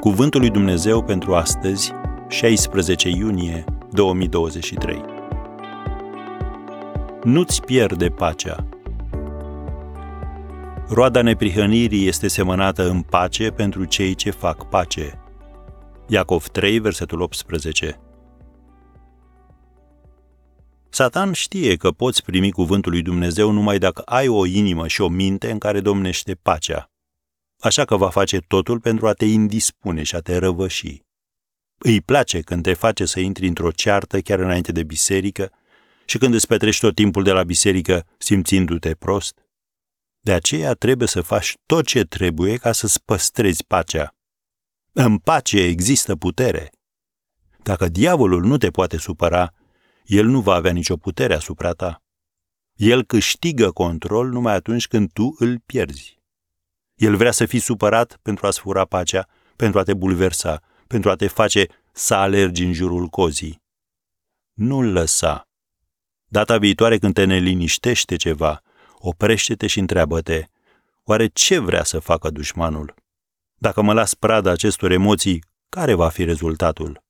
Cuvântul lui Dumnezeu pentru astăzi, 16 iunie 2023. Nu-ți pierde pacea. Roada neprihănirii este semănată în pace pentru cei ce fac pace. Iacov 3, versetul 18. Satan știe că poți primi cuvântul lui Dumnezeu numai dacă ai o inimă și o minte în care domnește pacea. Așa că va face totul pentru a te indispune și a te răvăși. Îi place când te face să intri într-o ceartă chiar înainte de biserică și când îți petrești tot timpul de la biserică simțindu-te prost. De aceea trebuie să faci tot ce trebuie ca să-ți păstrezi pacea. În pace există putere. Dacă diavolul nu te poate supăra, el nu va avea nicio putere asupra ta. El câștigă control numai atunci când tu îl pierzi. El vrea să fii supărat pentru a-ți fura pacea, pentru a te bulversa, pentru a te face să alergi în jurul cozii. Nu-l lăsa. Data viitoare când te neliniștește ceva, oprește-te și întreabă-te, oare ce vrea să facă dușmanul? Dacă mă las prada acestor emoții, care va fi rezultatul?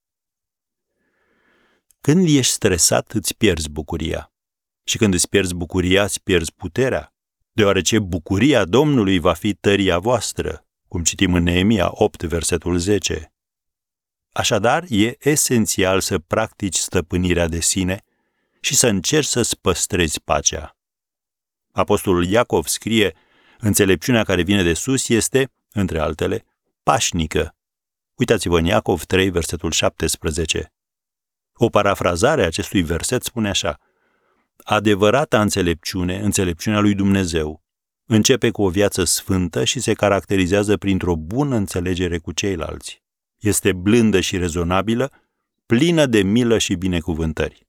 Când ești stresat, îți pierzi bucuria. Și când îți pierzi bucuria, îți pierzi puterea, deoarece bucuria Domnului va fi tăria voastră, cum citim în Neemia 8, versetul 10. Așadar, e esențial să practici stăpânirea de sine și să încerci să-ți păstrezi pacea. Apostolul Iacov scrie, înțelepciunea care vine de sus este, între altele, pașnică. Uitați-vă în Iacov 3, versetul 17. O parafrazare a acestui verset spune așa, Adevărata înțelepciune, înțelepciunea lui Dumnezeu, începe cu o viață sfântă și se caracterizează printr-o bună înțelegere cu ceilalți. Este blândă și rezonabilă, plină de milă și binecuvântări.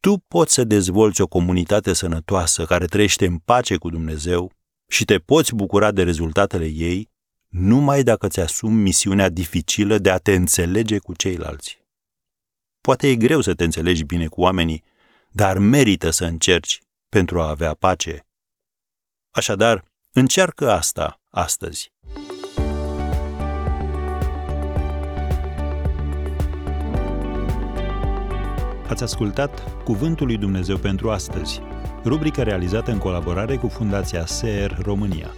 Tu poți să dezvolți o comunitate sănătoasă care trăiește în pace cu Dumnezeu și te poți bucura de rezultatele ei numai dacă ți asumi misiunea dificilă de a te înțelege cu ceilalți. Poate e greu să te înțelegi bine cu oamenii, dar merită să încerci pentru a avea pace. Așadar, încearcă asta astăzi. Ați ascultat Cuvântul lui Dumnezeu pentru astăzi, rubrica realizată în colaborare cu Fundația SER România.